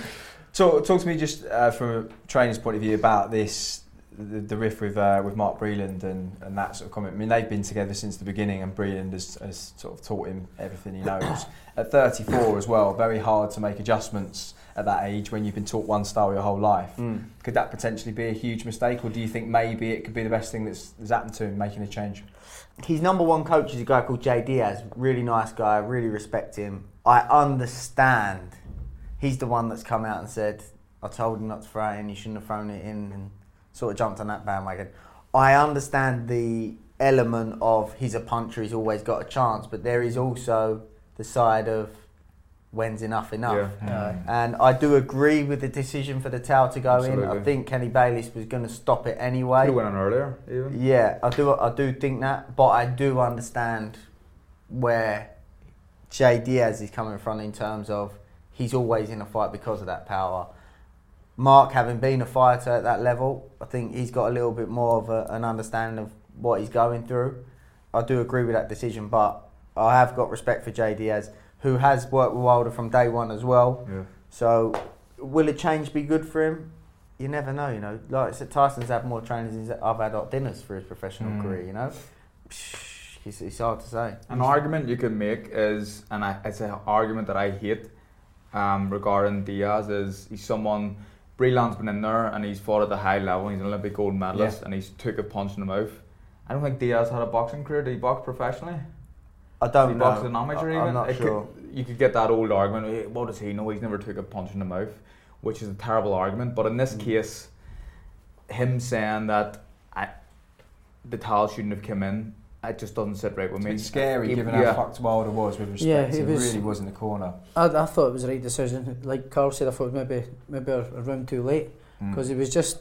Talk, talk to me just uh, from a trainer's point of view about this, the, the riff with uh, with Mark Breland and, and that sort of comment. I mean, they've been together since the beginning, and Breland has, has sort of taught him everything he knows. at 34 as well, very hard to make adjustments at that age when you've been taught one style your whole life. Mm. Could that potentially be a huge mistake, or do you think maybe it could be the best thing that's, that's happened to him, making a change? His number one coach is a guy called Jay Deas. Really nice guy. Really respect him. I understand. He's the one that's come out and said, "I told him not to throw it in. You shouldn't have thrown it in," and sort of jumped on that bandwagon. I understand the element of he's a puncher. He's always got a chance, but there is also the side of when's enough enough. Aye. Uh, and I do agree with the decision for the towel to go in. I think Kenny Bayless was going to stop it anyway. Could have went on earlier, even. Yeah, I do. I do think that, but I do understand where Jay Deas is coming from in terms of he's always in a fight because of that power. Mark, having been a fighter at that level, I think he's got a little bit more of a, an understanding of what he's going through. I do agree with that decision, but I have got respect for Jay Deas, who has worked with Wilder from day one as well. Yeah. So, will a change be good for him? You never know, you know. Like I said, Tyson's had more trainers than I've had at dinners for his professional Mm. career, you know. It's, it's hard to say. An argument you can make is, and I, it's an argument that I hate um, regarding Deas, is he's someone. Breland's been in there and he's fought at the high level. He's an Olympic gold medalist Yeah. and he's took a punch in the mouth. I don't think Deas had a boxing career. Did he box professionally? I don't he know. box as an amateur I- even? I'm not It could- you could get that old argument. "Eh, What does he know? He's never took a punch in the mouth, which is a terrible argument. But in this Mm. case, him saying that I, the towel shouldn't have come in, it just doesn't sit right with It's me. bit scary He- given yeah. how fucked Wilder was with respect. Yeah, he he was- really was in the corner. I, I thought it was the right decision. Like Carl said, I thought it was maybe maybe a, a round too late Mm. because he was just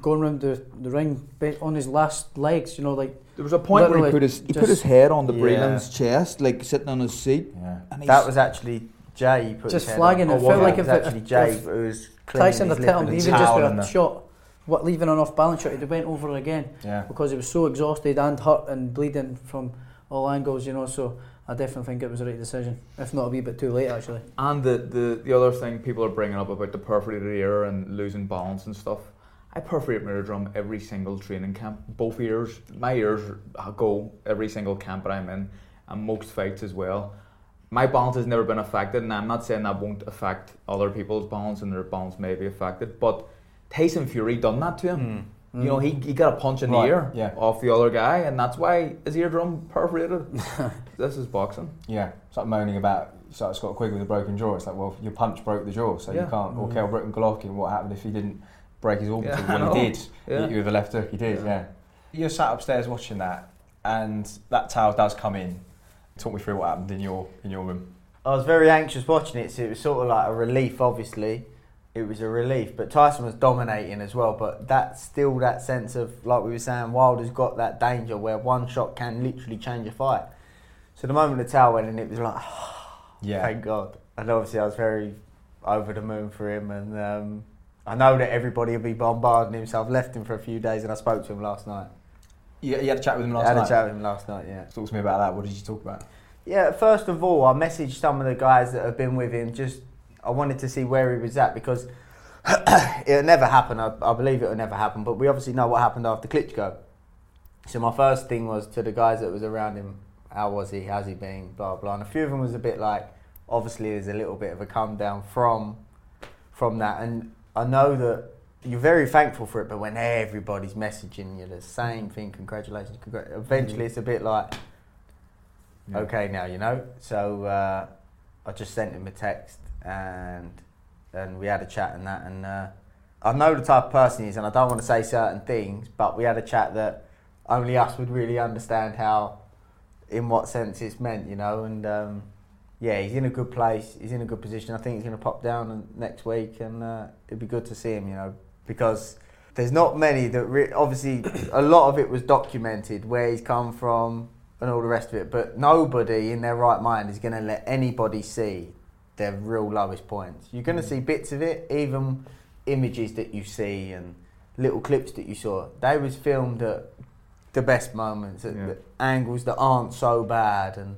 going round the, the ring on his last legs. You know, like There was a point where he put his he put his head on the Yeah. Breland's chest, like sitting on his seat, Yeah. and That was actually Jay. He put Just his head flagging on. it. Oh, Felt was like it? if it was it- actually Jay if who was cleaning Tyson his had lip hit him, even just towel with in a shot, what leaving an off balance shot, he'd went over again Yeah. because he was so exhausted and hurt and bleeding from all angles. You know, so I definitely think it was the right decision. If not a wee bit too late, actually. And the, the, the other thing people are bringing up about the perforated ear and losing balance and stuff. I perforate my eardrum every single training camp. Both ears, my ears go every single camp that I'm in, and most fights as well. my balance has never been affected, and I'm not saying that won't affect other people's balance, and their balance may be affected. But Tyson Fury done that to him. You know, he, he got a punch in Right, the ear yeah. off the other guy, and that's why his eardrum perforated. this is boxing. Yeah, it's like moaning about it's like Scott Quigg with a broken jaw. It's like, well, your punch broke the jaw, so Yeah. you can't. Or Mm. Kell Brook in Golovkin, what happened if he didn't break his orbital? Yeah, well, he know. did. Yeah. He- with a left hook, he did. Yeah. Yeah. You're sat upstairs watching that, and that towel does come in. Talk me through what happened in your in your room. I was very anxious watching it, so it was sort of like a relief. Obviously, it was a relief. But Tyson was dominating as well. But that's still that sense of, like we were saying, Wilder's got that danger where one shot can literally change a fight. So the moment the towel went in, it was like, Yeah. thank God. And obviously, I was very over the moon for him. And um, I know that everybody will be bombarding him, so I've left him for a few days, and I spoke to him last night. You, you had a chat with him last I had night. a chat with him last night. Yeah. Talk to me about that. What did you talk about? Yeah, first of all, I messaged some of the guys that have been with him. Just I wanted to see where he was at because it'll never happen. I, I believe it'll never happen. But we obviously know what happened after Klitschko. So my first thing was to the guys that was around him. How was he? How's he been? Blah blah. And a few of them was a bit like, obviously, there's a little bit of a come down from from that. And I know that you're very thankful for it, but when everybody's messaging you the same thing, congratulations, congrat- eventually it's a bit like Yeah. okay now you know so uh, I just sent him a text and and we had a chat and that and uh, I know the type of person he is and I don't want to say certain things but we had a chat that only us would really understand how in what sense it's meant you know and um, yeah he's in a good place he's in a good position. I think he's going to pop down next week and uh, it'd be good to see him you know because there's not many that re- obviously a lot of it was documented where he's come from and all the rest of it but nobody in their right mind is going to let anybody see their real lowest points you're going to mm. see bits of it even images that you see and little clips that you saw they was filmed at the best moments at Yeah. the angles that aren't so bad and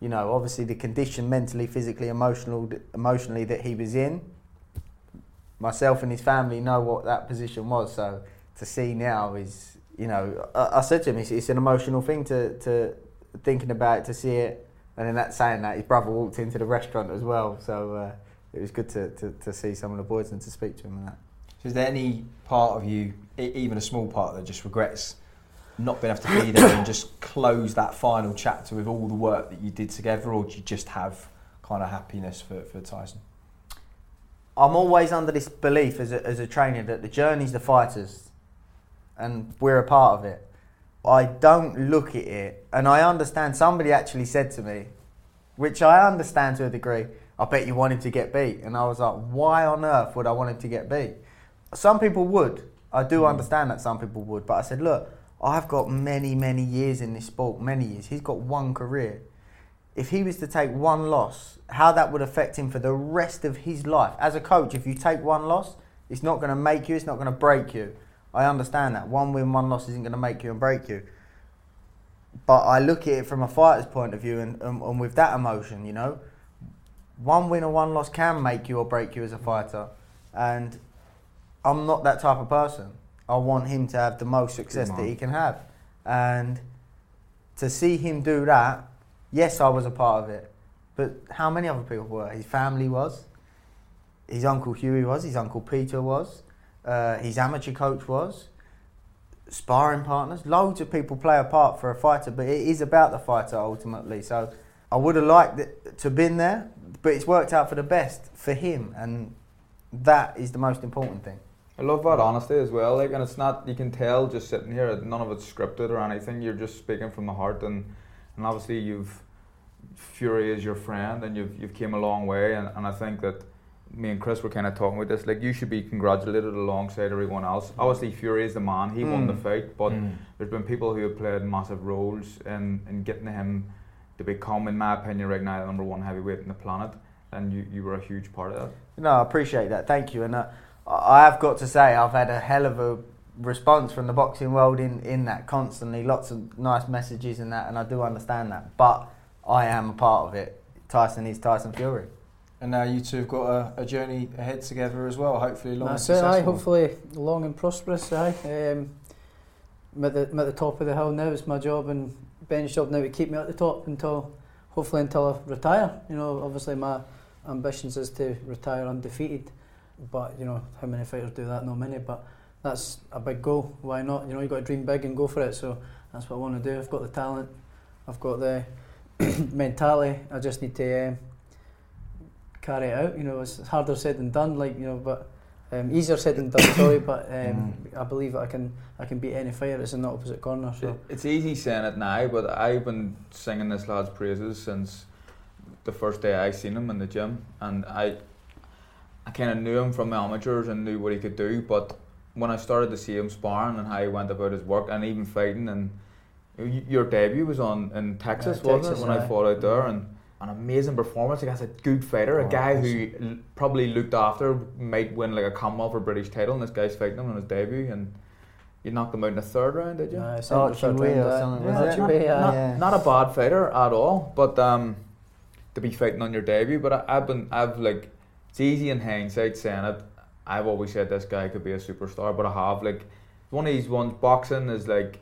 you know obviously the condition mentally physically emotional emotionally that he was in myself and his family know what that position was. So to see now is, you know, I, I said to him, it's, it's an emotional thing to, to thinking about it, to see it. And then that saying that, his brother walked into the restaurant as well. So uh, it was good to, to, to see some of the boys and to speak to him and that. So is there any part of you, e- even a small part, that just regrets not being able to be there and just close that final chapter with all the work that you did together, or do you just have kind of happiness for, for Tyson? I'm always under this belief as a, as a trainer that the journey's the fighters and we're a part of it. I don't look at it, and I understand somebody actually said to me, which I understand to a degree, I bet you want him to get beat. And I was like, why on earth would I want him to get beat? Some people would. I do mm. understand that some people would. But I said, look, I've got many, many years in this sport, many years. He's got one career if he was to take one loss, how that would affect him for the rest of his life. As a coach, if you take one loss, it's not going to make you, it's not going to break you. I understand that. One win, one loss isn't going to make you and break you. But I look at it from a fighter's point of view and, and, and with that emotion, you know, one win or one loss can make you or break you as a fighter. And I'm not that type of person. I want him to have the most success that he can have. And to see him do that, yes, I was a part of it. But how many other people were? His family was. His uncle Hughie was. His uncle Peter was. Uh, his amateur coach was. Sparring partners. Loads of people play a part for a fighter, but it is about the fighter ultimately. So I would have liked to been there, but it's worked out for the best for him, and that is the most important thing. I love that honesty as well. Like, and it's not you can tell just sitting here. None of it's scripted or anything. You're just speaking from the heart, and and obviously you've Fury is your friend, and you've you've came a long way. And, and I think that me and Chris were kind of talking about this. Like, you should be congratulated alongside everyone else. Obviously, Fury is the man. He won the Mm. fight, but Mm. there's been people who have played massive roles in in getting him to become, in my opinion, right now the number one heavyweight in the planet. And you, you were a huge part of that. No, I appreciate that. Thank you. And uh, I have got to say, I've had a hell of a response from the boxing world in, in that constantly. Lots of nice messages and that, and I do understand that. But I am a part of it. Tyson is Tyson Fury. and now you two have got a, a journey ahead together as well. Hopefully, long That's and successful. It, aye, hopefully, long and prosperous. Aye. Um, I'm, at the, I'm at the top of the hill now. It's my job and Ben's job now to keep me at the top until, hopefully, until I retire. You know, obviously, my ambitions is to retire undefeated, but you know how many fighters do that? Not many, but that's a big goal. Why not? You know, you got to dream big and go for it. So that's what I want to do. I've got the talent, I've got the mentality. I just need to. Um, carry it out. You know, it's harder said than done. Like you know, but um, easier said than done. sorry, but um, I believe that I can I can beat any fighter that's in the opposite corner. So It's easy saying it now, but I've been singing this lad's praises since the first day I seen him in the gym, and I, I kind of knew him from the amateurs and knew what he could do. But when I started to see him sparring and how he went about his work and even fighting, and y- your debut was on in Texas, Yeah, wasn't Texas, it? When I aye. fought out there, and an amazing performance against a good fighter, a Oh, guy who l- probably looked after might win like a Commonwealth or British title, and this guy's fighting him on his debut, and you knocked him out in the third round, did you? second, Archie third Wee round, or aye. something, Yeah, was it? Archie not, not, Yeah. not a bad fighter at all, but um, to be fighting on your debut. But I, I've been, I've like, it's easy in hindsight saying it. I've always said this guy could be a superstar, but I have like one of these ones. Boxing is like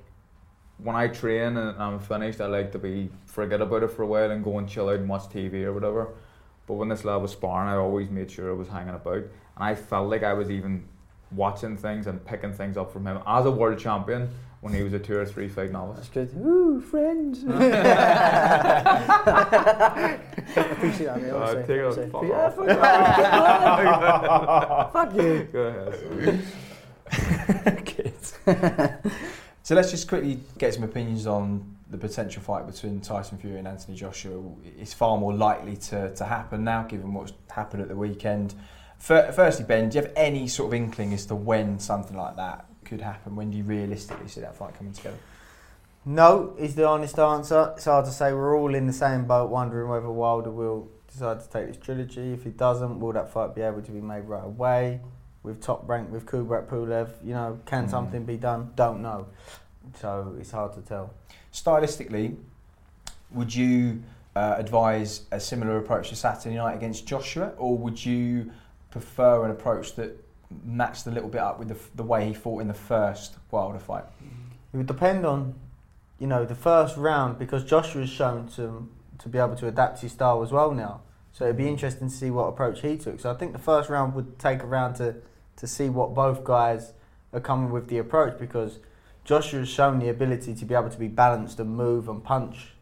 when I train and I'm finished, I like to be forget about it for a while and go and chill out and watch TV or whatever. But when this lad was sparring, I always made sure I was hanging about, and I felt like I was even watching things and picking things up from him as a world champion when he was a two or three fight novice. That's good. Ooh, friends. Appreciate that, mate. Uh, honestly. take it Honestly. fuck Yeah, off. fuck Fuck you. Go ahead. Kids. So let's just quickly get some opinions on the potential fight between Tyson Fury and Anthony Joshua. It's far more likely to, to happen now, given what's happened at the weekend. Firstly, Ben, do you have any sort of inkling as to when something like that could happen? When do you realistically see that fight coming together? No, is the honest answer. It's hard to say. We're all in the same boat, wondering whether Wilder will decide to take this trilogy. If he doesn't, will that fight be able to be made right away? With top rank, with Kubrat Pulev, you know, can Mm. something be done? Don't know. So it's hard to tell. Stylistically, would you uh, advise a similar approach to Saturday night against Joshua, or would you prefer an approach that matched a little bit up with the, f- the way he fought in the first Wilder fight? It would depend on, you know, the first round because Joshua's shown to to be able to adapt his style as well now. So it'd be interesting to see what approach he took. So I think the first round would take a round to to see what both guys are coming with the approach because Joshua's shown the ability to be able to be balanced and move and punch,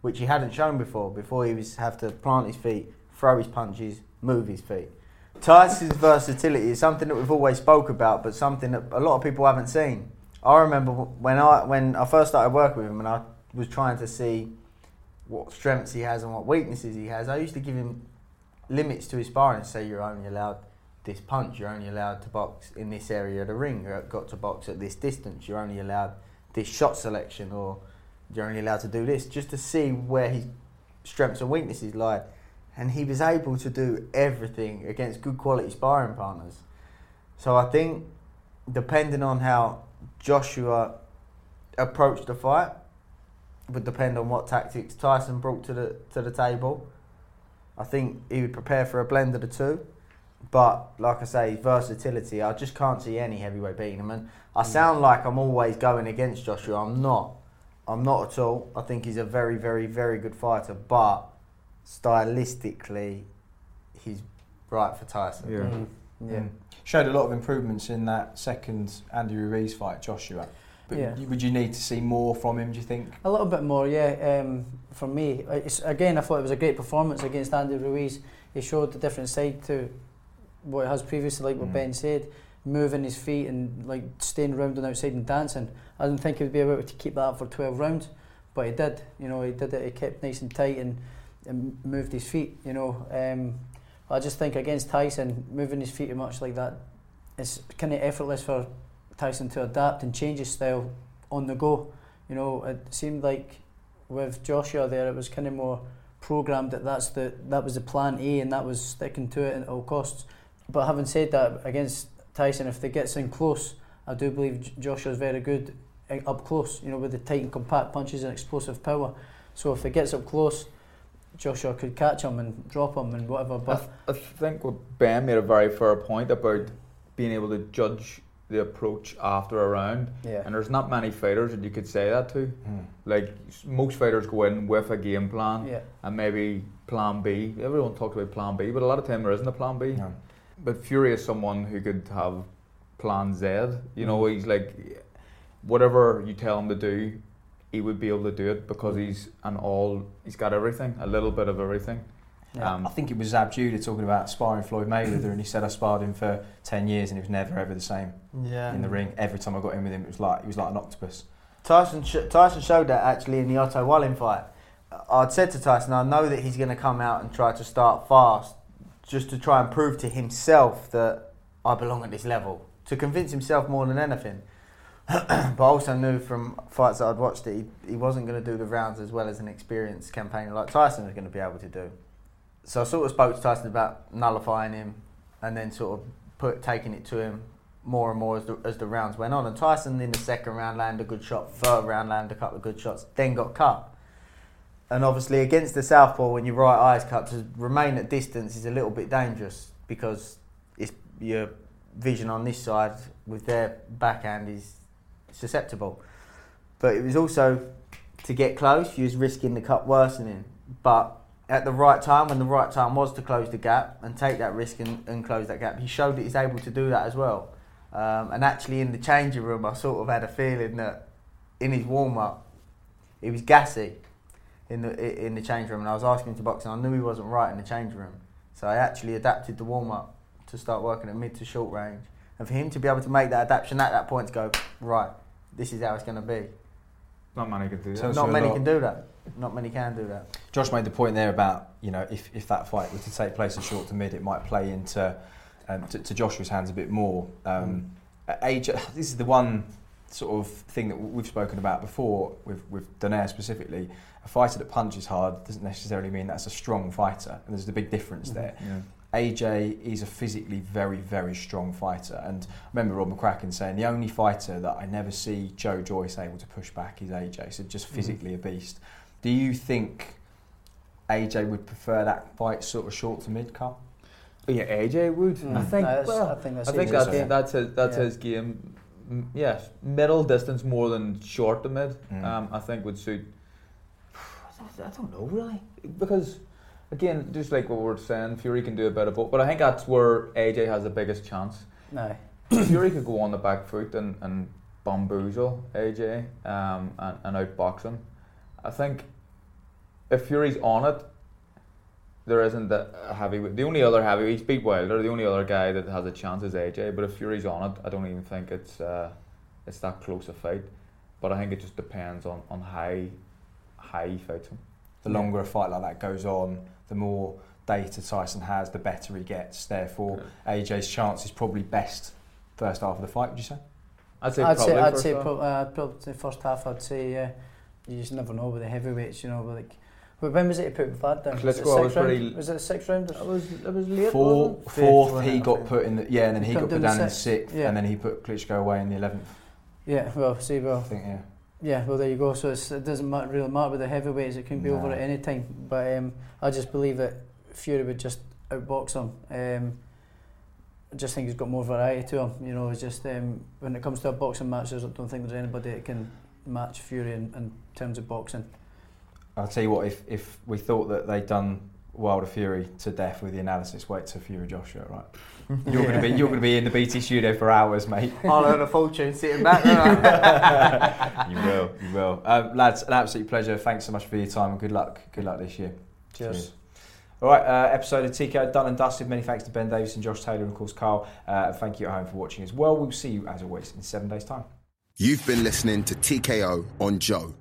which he hadn't shown before. Before he was have to plant his feet, throw his punches, move his feet. Tyson's versatility is something that we've always spoke about, but something that a lot of people haven't seen. I remember when I when I first started working with him and I was trying to see what strengths he has and what weaknesses he has. I used to give him limits to his sparring. Say you're only allowed this punch. You're only allowed to box in this area of the ring. You've got to box at this distance. You're only allowed this shot selection, or you're only allowed to do this, just to see where his strengths and weaknesses lie. And he was able to do everything against good quality sparring partners. So I think, depending on how Joshua approached the fight, would depend on what tactics Tyson brought to the to the table. I think he would prepare for a blend of the two. But like I say, versatility, I just can't see any heavyweight beating him. And I sound like I'm always going against Joshua. I'm not. I'm not at all. I think he's a very, very, very good fighter. But stylistically, he's right for Tyson. Yeah. Mm, yeah. Mm. Showed a lot of improvements in that second Andy Ruiz fight, Joshua. But Yeah. would you need to see more from him? Do you think? A little bit more, yeah. Um, for me, it's, again, I thought it was a great performance against Andy Ruiz. He showed the different side to what he has previously, like what Mm. Ben said, moving his feet and like staying round and outside and dancing. I didn't think he would be able to keep that up for 12 rounds, but he did. You know, he did it. He kept nice and tight and, and moved his feet. You know, um, I just think against Tyson, moving his feet too much like that, it's kind of effortless for Tyson to adapt and change his style on the go. You know, it seemed like with Joshua there, it was kind of more programmed that that's the that was the plan A and that was sticking to it at all costs. But having said that, against Tyson, if they get in close, I do believe J- Joshua's very good eh, up close. You know, with the tight and compact punches and explosive power. So if it gets up close, Joshua could catch him and drop him and whatever. I, But th- I think what Ben made a very fair point about being able to judge the approach after a round. Yeah. And there's not many fighters that you could say that to. Mm. Like most fighters go in with a game plan Yeah. and maybe plan B. Everyone talks about plan B, but a lot of time there isn't a plan B. No. But Fury is someone who could have plan Z. You know, Mm. he's like whatever you tell him to do, he would be able to do it because he's an all. He's got everything, a little bit of everything. Yeah. Um, I think it was Zab Judah talking about sparring Floyd Mayweather, and he said I sparred him for ten years, and he was never ever the same Yeah. in the ring. Every time I got in with him, it was like he was like an octopus. Tyson sh- Tyson showed that actually in the Otto Wallin fight. I'd said to Tyson, I know that he's going to come out and try to start fast, just to try and prove to himself that I belong at this level, to convince himself more than anything. but I also knew from fights that I'd watched that he, he wasn't going to do the rounds as well as an experienced campaigner like Tyson was going to be able to do. So I sort of spoke to Tyson about nullifying him, and then sort of put taking it to him more and more as the, as the rounds went on. And Tyson in the second round landed a good shot, third round landed a couple of good shots, then got cut. And obviously against the southpaw, when your right eye's cut, to remain at distance is a little bit dangerous because it's your vision on this side with their backhand is susceptible. But it was also to get close, you was risking the cut worsening. But at the right time, when the right time was to close the gap and take that risk and, and close that gap, he showed that he's able to do that as well. Um, and actually, in the changing room, I sort of had a feeling that in his warm up, he was gassy in the in the change room, and I was asking him to box, and I knew he wasn't right in the change room. So I actually adapted the warm up to start working at mid to short range, and for him to be able to make that adaptation at that point to go right, this is how it's going to be. not many could do that. So- Not many lot. can do that. Not many can do that. Josh made the point there about you know if, if that fight was to take place in short to mid, it might play into um, to, to Joshua's hands a bit more. Um, age, this is the one sort of thing that we've spoken about before with with Donaire specifically. A fighter that punches hard doesn't necessarily mean that's a strong fighter, and there's a big difference there. Yeah. AJ is a physically very, very strong fighter. And I remember Rob McCracken saying the only fighter that I never see Joe Joyce able to push back is AJ. So just physically a beast. Do you think AJ would prefer that fight sort of short to mid cut? Yeah, AJ would. Mm. I think. That's- well, I think that's I think that's game. that's his that's Yeah. his game. Yes, middle distance more than short to mid. Mm. Um, I think would suit. I don't know really because again, just like what we were saying, Fury can do a bit of both, but I think that's where AJ has the biggest chance. No. Fury could go on the back foot and, and bamboozle AJ um, and, and outbox him. I think if Fury's on it, there isn't a a heavyweight. The only other heavyweight, he's beat Wilder. The only other guy that has a chance is AJ. But if Fury's on it, I don't even think it's uh, it's that close a fight. But I think it just depends on, on how how he fights him. The longer a fight like that goes on, the more data Tyson has, the better he gets. Therefore, AJ's chance is probably best first half of the fight. Would you say? I'd say I'd probably say I'd first say half. pro- uh, probably the first half. I'd say yeah. You just never know with the heavyweights, you know. But like, well, when was it he put Vlad down? Was it Klitschko, I was sixth round? pretty- Was it the sixth round? It was it was late. Four, wasn't it? Fifth, fourth, wasn't he it, got think? put in the yeah, and then he Put got put down the in sixth, sixth, yeah. and then he put Klitschko away in the eleventh. Yeah. Well, see, I well, think yeah. Yeah, well, there you go. So it doesn't matter, really matter with the heavyweights. It can be no. over at any time. But um, I just believe that Fury would just outbox him. Um, I just think he's got more variety to him. You know, it's just um, when it comes to a boxing match, I don't think there's anybody that can match Fury in, in terms of boxing. I'll tell you what, if, if we thought that they'd done Wilder Fury to death with the analysis, wait till Fury Joshua, right? You're gonna be you're gonna be in the BT studio for hours, mate. I'll earn a fortune sitting back. won't you will, you will. Um, lads, an absolute pleasure. Thanks so much for your time and good luck. Good luck this year. Cheers. All right, uh, episode of TKO done and dusted. Many thanks to Ben Davison and Josh Taylor and of course Carl. Uh, thank you at home for watching as well. We'll see you as always in seven days' time. You've been listening to TKO on Joe.